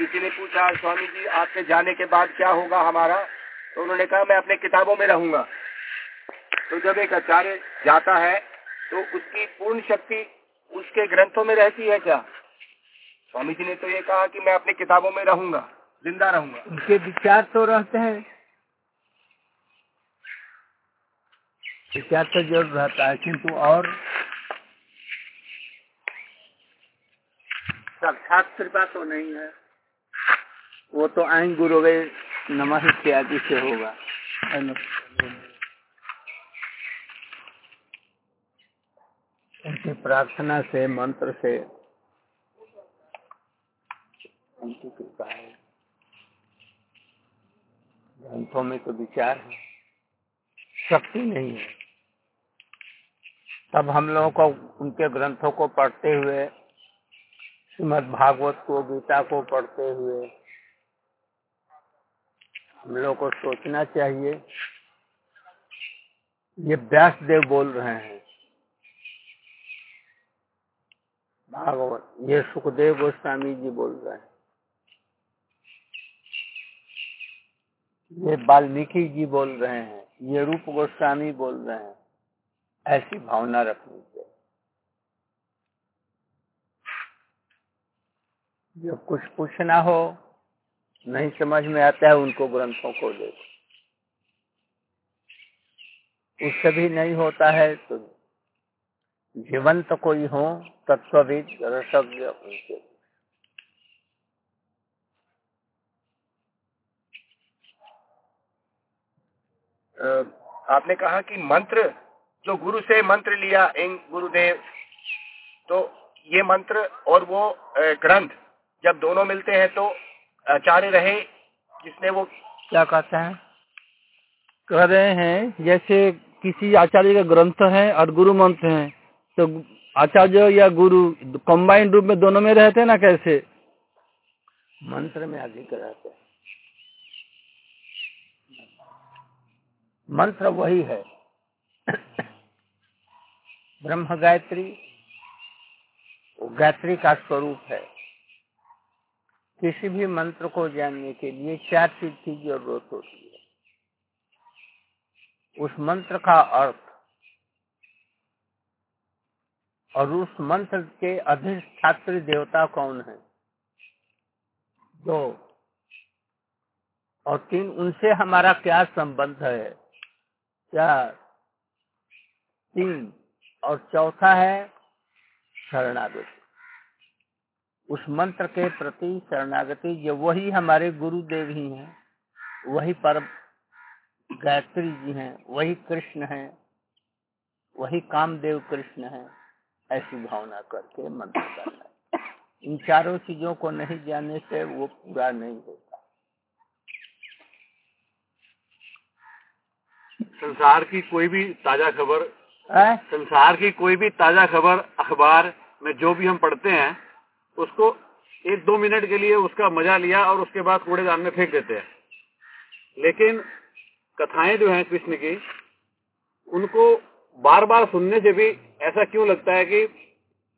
किसी ने पूछा स्वामी जी आपके जाने के बाद क्या होगा हमारा? तो उन्होंने कहा मैं अपने किताबों में रहूँगा। तो जब एक आचार्य जाता है तो उसकी पूर्ण शक्ति उसके ग्रंथों में रहती है क्या? स्वामी जी ने तो ये कहा कि मैं अपनी किताबों में रहूँगा ज़िंदा रहूँगा। उनके विचार तो रहते हैं। विचार तो ज़रूर रहता है किंतु और? साक्षात कृपा तो नहीं है। वो तो आइन गुरु नमः इत्यादि से होगा। उनकी प्रार्थना से, मंत्र से। उनकी कृपा है। ग्रंथों में तो विचार है। शक्ति नहीं है। तब हम लोगों को, उनके ग्रंथों को पढ़ते हुए श्रीमद भागवत को, गीता को पढ़ते हुए हम लोग को सोचना चाहिए। ये व्यास देव बोल रहे हैं। भागवत, ये सुखदेव गोस्वामी जी बोल रहे हैं। ये वाल्मीकि जी बोल रहे हैं। ये रूप गोस्वामी बोल रहे हैं। ऐसी भावना रखनी चाहिए। जब कुछ पूछना हो नहीं समझ में आता है, उनको ग्रंथों को देखो उससे भी नहीं होता है तो जीवंत तो कोई हो, तत्वविद रसज्ञ उनसे आपने कहा कि मंत्र, जो गुरु से मंत्र लिया इन गुरुदेव तो ये मंत्र और वो ग्रंथ, जब दोनों मिलते हैं तो आचार्य रहे जिसने वो क्या कहते हैं? कह रहे हैं जैसे किसी आचार्य का ग्रंथ है और गुरु मंत्र है तो आचार्य या गुरु कंबाइंड रूप में दोनों में रहते हैं ना कैसे? मंत्र में अधिक रहते हैं। मंत्र वही है। ब्रह्म गायत्री गायत्री का स्वरूप है। किसी भी मंत्र को जानने के लिए चार चीज़ की ज़रूरत होती है। उस मंत्र का अर्थ और उस मंत्र के अधिष्ठात्री देवता कौन है? दो। और तीन, उनसे हमारा क्या संबंध है? चार। तीन। और चौथा है शरणागति। उस मंत्र के प्रति शरणागति जो वही हमारे गुरुदेव ही हैं। वही पर गायत्री जी हैं वही कृष्ण हैं वही कामदेव कृष्ण हैं ऐसी भावना करके मंत्र करना इन चारों चीज़ों को नहीं जानने से वो पूरा नहीं होता। संसार की कोई भी ताज़ा खबर संसार की कोई भी ताज़ा खबर अखबार में जो भी हम पढ़ते हैं उसको एक दो मिनट के लिए उसका मज़ा लिया और उसके बाद कूड़ेदान में फेंक देते हैं। लेकिन कथाएँ जो हैं कृष्ण की उनको बार बार सुनने से भी ऐसा क्यों लगता है कि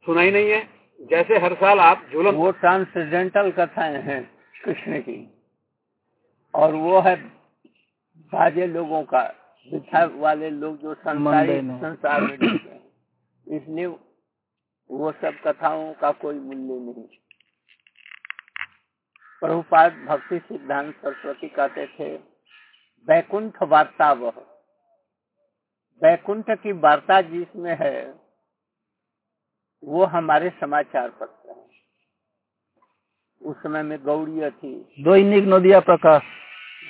सुनाई नहीं है? जैसे हर साल आप झूलन वो ट्रांसजेंटल कथाएँ हैं कृष्ण की। और वो है बाजे लोगों का वाले लोग जो संसारी संसार में इसलिए वो सब कथाओं का कोई मूल्य नहीं। प्रभुपाद भक्ति सिद्धांत सरस्वती कहते थे वैकुंठ वार्ता वह। वैकुंठ की वार्ता जिसमें है वो हमारे समाचार पत्र है। उस समय में गौड़िया थी। दैनिक नदिया प्रकाश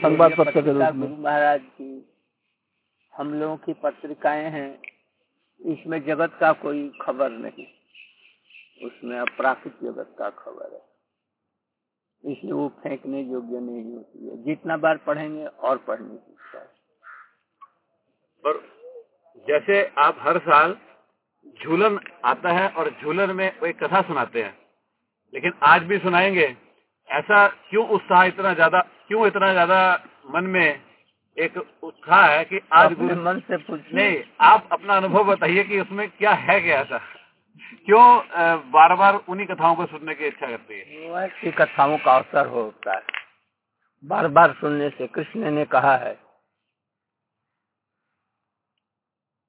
संवाद पत्र के रूप में। गुरु महाराज की। हम लोगों की पत्रिकाएँ हैं इसमें जगत का कोई खबर नहीं। उसमें अपराकृत जगत का खबर है। इसलिए वो फेंकने योग्य नहीं होती है। जितना बार पढ़ेंगे और पढ़ने की इच्छा पर जैसे आप हर साल झूलन आता है और झूलन में कोई कथा सुनाते हैं लेकिन आज भी सुनाएँगे ऐसा क्यों उत्साह इतना ज़्यादा क्यों इतना ज़्यादा मन में एक उत्साह है कि आज गुरु मन से पूछ नहीं आप अपना अनुभव बताइए कि उसमें क्या है क्या ऐसा? क्यों बार बार उन्हीं कथाओं को सुनने की इच्छा करती है ऐसी कथाओं का अवसर होता है बार बार सुनने से कृष्ण ने कहा है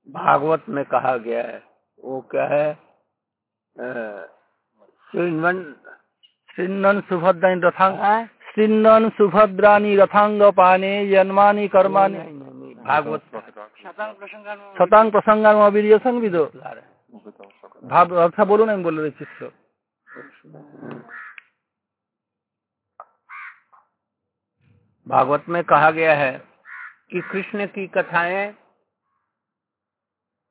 भागवत में कहा गया है वो क्या है श्रीनन सुभद्रानी रथांग श्रीनन सुभद्रानी रथांग पाने जन्मानी कर्मानी भागवत शतांग प्रसंगान वीर संविदो भाव अच्छा बोलो ना बोल रहे चित्र भागवत में कहा गया है कि कृष्ण की कथाएँ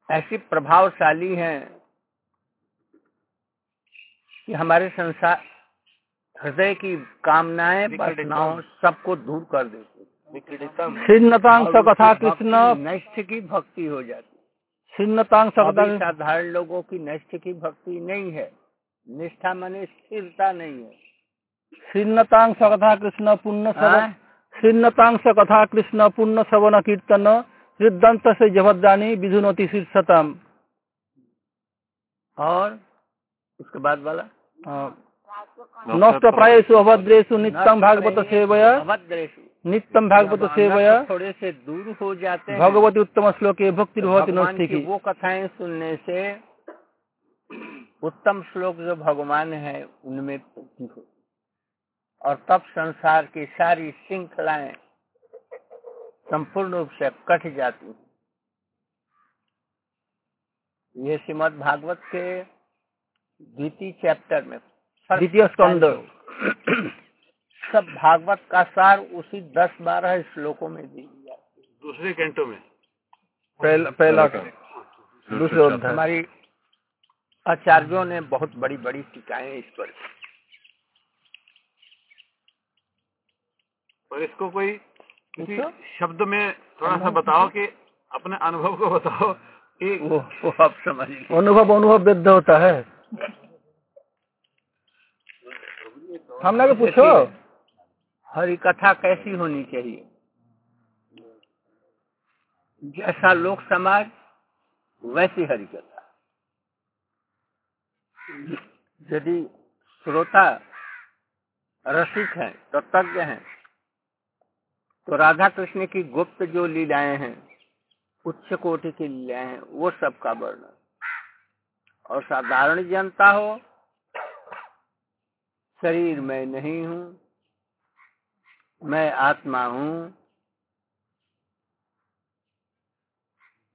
ऐसी प्रभावशाली हैं कि हमारे संसार हृदय की कामनाएँ वासनाओं सबको दूर कर देती कथा कृष्ण नष्ट की भक्ति हो जाती छिन्नतांग साधारण लोगों की नष्ट की भक्ति नहीं है। निष्ठा मने स्थिरता नहीं है। छिन्नतांग कथा कृष्ण पुण्य छिन्नतांग कथा कृष्ण पुण्य श्रवण कीर्तन हृदंत से जभद्रानी विधुनति शीर्षतम और उसके बाद वाला? नष्ट प्रायसु अभद्रेशु नित्यम भागवत सेवया अभद्रेशु नित्यम भागवत सेवया। थोड़े से दूर हो जाते हैं भगवती उत्तम श्लोक भक्ति भगवती नष्टि की वो कथाएँ सुनने से उत्तम श्लोक जो भगवान है उनमें हो और तब संसार की सारी श्रृंखलाएँ संपूर्ण रूप से कट जाती हैं। ये श्रीमद भागवत के द्वितीय चैप्टर में द्वितीय स्कंद। सब भागवत का सार उसी दस बारह श्लोकों में दी गया दूसरे कैंटो में। पहला पहला का दूसरे हमारी आचार्यों ने बहुत बड़ी बड़ी टीकाएँ इस पर। और इसको कोई किसी शब्द में थोड़ा सा बताओ कि अपने अनुभव को बताओ कि वो, वो आप समझ अनुभव अनुभव वृद्ध होता है। हमने को पूछो। हरी कथा कैसी होनी चाहिए? जैसा लोक समाज, वैसी हरी कथा। यदि श्रोता रसिक हैं तत्ज्ञ है तो राधा कृष्ण की गुप्त जो लीलाएँ हैं, उच्च कोटि की लीलाएँ हैं, वो सबका वर्णन। और साधारण जनता हो, शरीर में नहीं हूँ मैं आत्मा हूँ।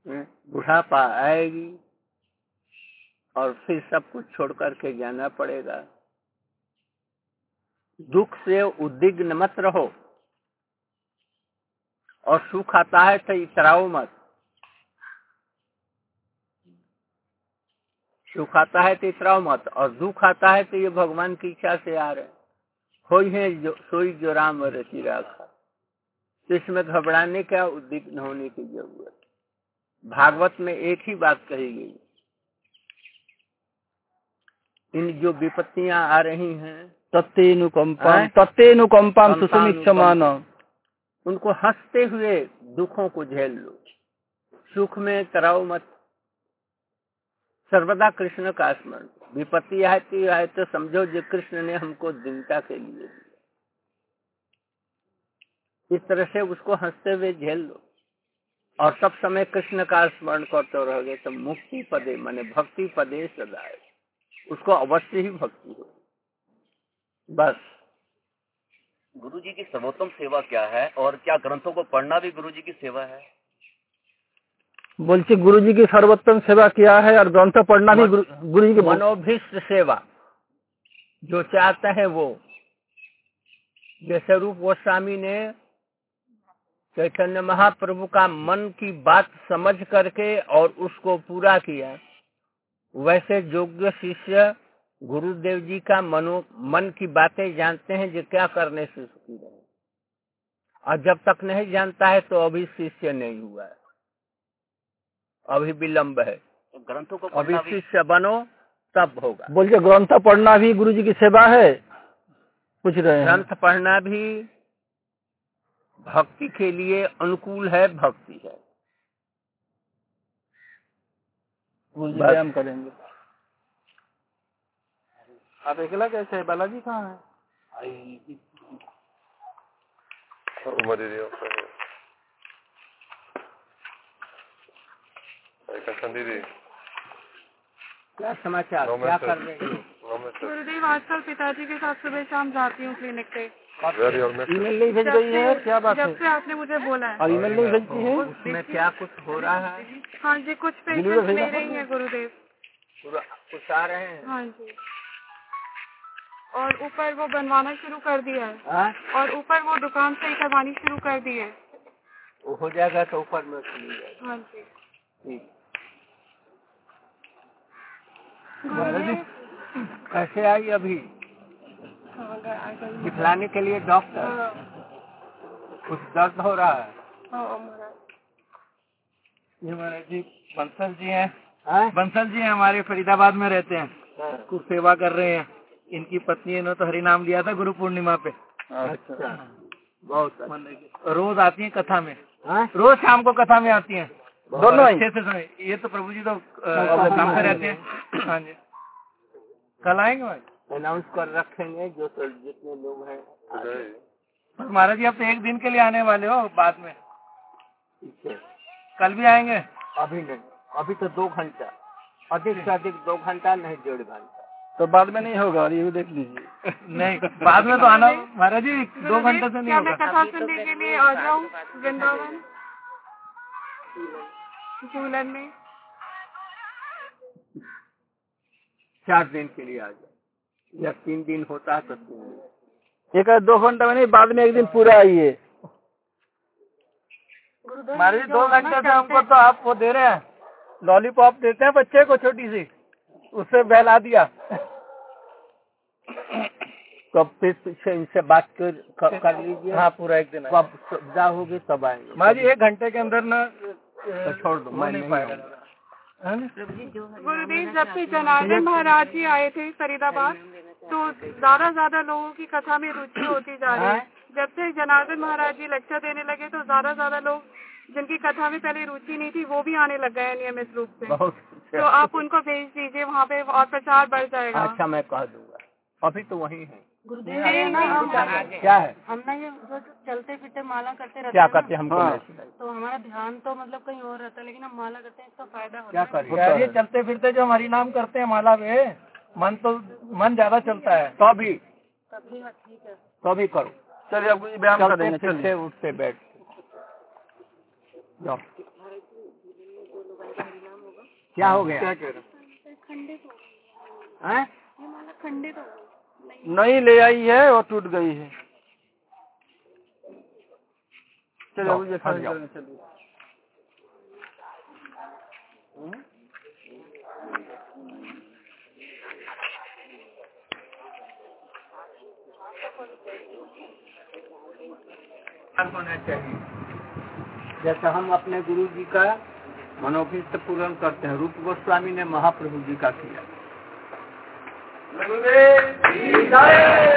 बुढ़ापा आएगी और फिर सब कुछ छोड़ करके जाना पड़ेगा। दुख से उद्विग्न मत रहो और सुख आता है तो इतराओ मत। सुख आता है तो इतराओ मत और दुख आता है तो ये भगवान की इच्छा से आ रहे हो है जो सोई जो राम रची राखा। इसमें घबराने का उद्विग्न होने की ज़रूरत। भागवत में एक ही बात कही गई। इन जो विपत्तियाँ आ रही हैं तत्तेनुकंपम तत्तेनुकंपम सुसुमिक्षमान उनको हँसते हुए दुखों को झेल लो। सुख में कराओ मत। सर्वदा कृष्ण का स्मरण। विपत्ति आती है तो समझो जो कृष्ण ने हमको दीनता के लिए इस तरह से उसको हँसते हुए झेल लो। और सब समय कृष्ण का स्मरण करते रहोगे तो मुक्ति पदे, माने भक्ति पदे सदाए उसको अवश्य ही भक्ति हो। बस। गुरु जी की सर्वोत्तम सेवा क्या है? और क्या ग्रंथों को पढ़ना भी गुरु जी की सेवा है? बोलते गुरु जी की सर्वोत्तम सेवा क्या है और ग्रंथ पढ़ना भी गुरु जी की मनोभिष्ट सेवा जो चाहते हैं वो। जैसे रूप गोस्वामी ने चैतन्य महाप्रभु का मन की बात समझ करके और उसको पूरा किया वैसे योग्य शिष्य गुरुदेव जी का मनो मन की बातें जानते हैं जो क्या करने से सुखी रहे और जब तक नहीं जानता है तो अभी शिष्य नहीं हुआ है। अभी विलम्ब है। तो ग्रंथों को अभी शिष्य बनो तब होगा। बोलिए ग्रंथ पढ़ना भी गुरु जी की सेवा है? पूछ रहे हैं। ग्रंथ पढ़ना भी भक्ति के लिए अनुकूल है भक्ति है। व्यायाम करेंगे। आप अकेला कैसे है? बालाजी कहाँ है? दीदी। क्या समाचार? क्या कर रहे हैं? गुरुदेव आजकल पिताजी के साथ सुबह शाम जाती हूँ क्लिनिक पे। ईमेल नहीं भेज रही है? क्या बात है? जब से आपने मुझे बोला है। और ईमेल नहीं भेजती है? उसमें क्या कुछ हो रहा है? हाँ जी कुछ पेशेंट ले रही हैं गुरुदेव। कुछ आ रहे हैं? हाँ जी। और ऊपर वो बनवाना शुरू कर दिया है। हाँ? और ऊपर वो दुकान से ही करवानी शुरू कर दी है। हो जाएगा तो ऊपर में खुली हाँ जी। ठीक गुरुदेव कैसे आई अभी? हाँ। दिखलाने के लिए डॉक्टर हाँ, कुछ दर्द हो रहा है? हाँ, महाराज। ये महाराज जी बंसल जी हैं। हाँ? बंसल जी हैं हमारे फरीदाबाद में रहते हैं। कुछ सेवा कर रहे हैं। इनकी पत्नी ने तो हरि नाम लिया था गुरु पूर्णिमा पे। अच्छा। बहुत अच्छा। रोज आती हैं कथा में। हाँ? रोज शाम को कथा में आती हैं। दोनों ही? अच्छे से सुने ये तो प्रभु जी तो काम पे रहते हैं हाँ जी। कल आएँगे भाई? अनाउंस कर रखेंगे जो तो जितने लोग हैं। बस महाराज जी आप तो एक दिन के लिए आने वाले हो बाद में। कल भी आएँगे? अभी नहीं। अभी तो दो घंटा। अधिक से अधिक दो घंटा नहीं डेढ़ घंटा। तो बाद में नहीं होगा ये भी देख लीजिए। नहीं बाद में तो आना महाराज जी दो घंटे से नहीं होगा। कथा सुनने के लिए आ जाऊँ? वृंदावन? झूलन में। चार दिन के लिए आ जाए या तीन दिन होता है तो तीन दिन। एक दो घंटे में नहीं बाद में एक दिन पूरा आइए। जी दो घंटे से हमको तो आप वो दे रहे हैं। लॉलीपॉप देते हैं बच्चे को छोटी सी। उससे बहला दिया। कब फिर इनसे बात कर, कर, लीजिए। हाँ पूरा एक दिन कब सुविधा होगी तब आएँगे। जी एक घंटे के अंदर ना तो छोड़ दो मैं नहीं पाएगा आऊँगा। है? ना? गुरुदेव जब से जनार्दन महाराज जी आए थे फरीदाबाद तो ज़्यादा ज़्यादा लोगों की कथा में रुचि होती जा रही है। जब से जनार्दन महाराज जी लेक्चर देने लगे तो ज़्यादा ज़्यादा लोग जिनकी कथा में पहले रुचि नहीं थी वो भी आने लग गए नियमित रूप से। तो आप उनको भेज दीजिए वहाँ पे और प्रचार बढ़ जाएगा। अच्छा मैं कह दूँगा। अभी तो वही है। गुरुदेव क्या है? हम ना ये जो चलते फिरते माला करते रहते क्या हैं करते हैं हमको नहीं? तो हमारा ध्यान तो मतलब कहीं और रहता है लेकिन हम माला करते हैं इसका फ़ायदा होता क्या है। करें? यार ये चलते फिरते जो हमारी नाम करते हैं माला में मन तो मन ज़्यादा चलता है। तभी। तभी हाँ, ठीक है। तभी करो। चलिए ये व्यायाम कर देंगे चलिए। उठते बैठ। जाओ। क्या हो गया? क्या कह रहे खंडित हो गई हैं? नहीं ले आई है और टूट गई है। ये चलिए होना चाहिए। जैसे हम अपने गुरु जी का मनोभीष्ट पूर्ण करते हैं रूप गोस्वामी ने महाप्रभु जी का किया। ということで、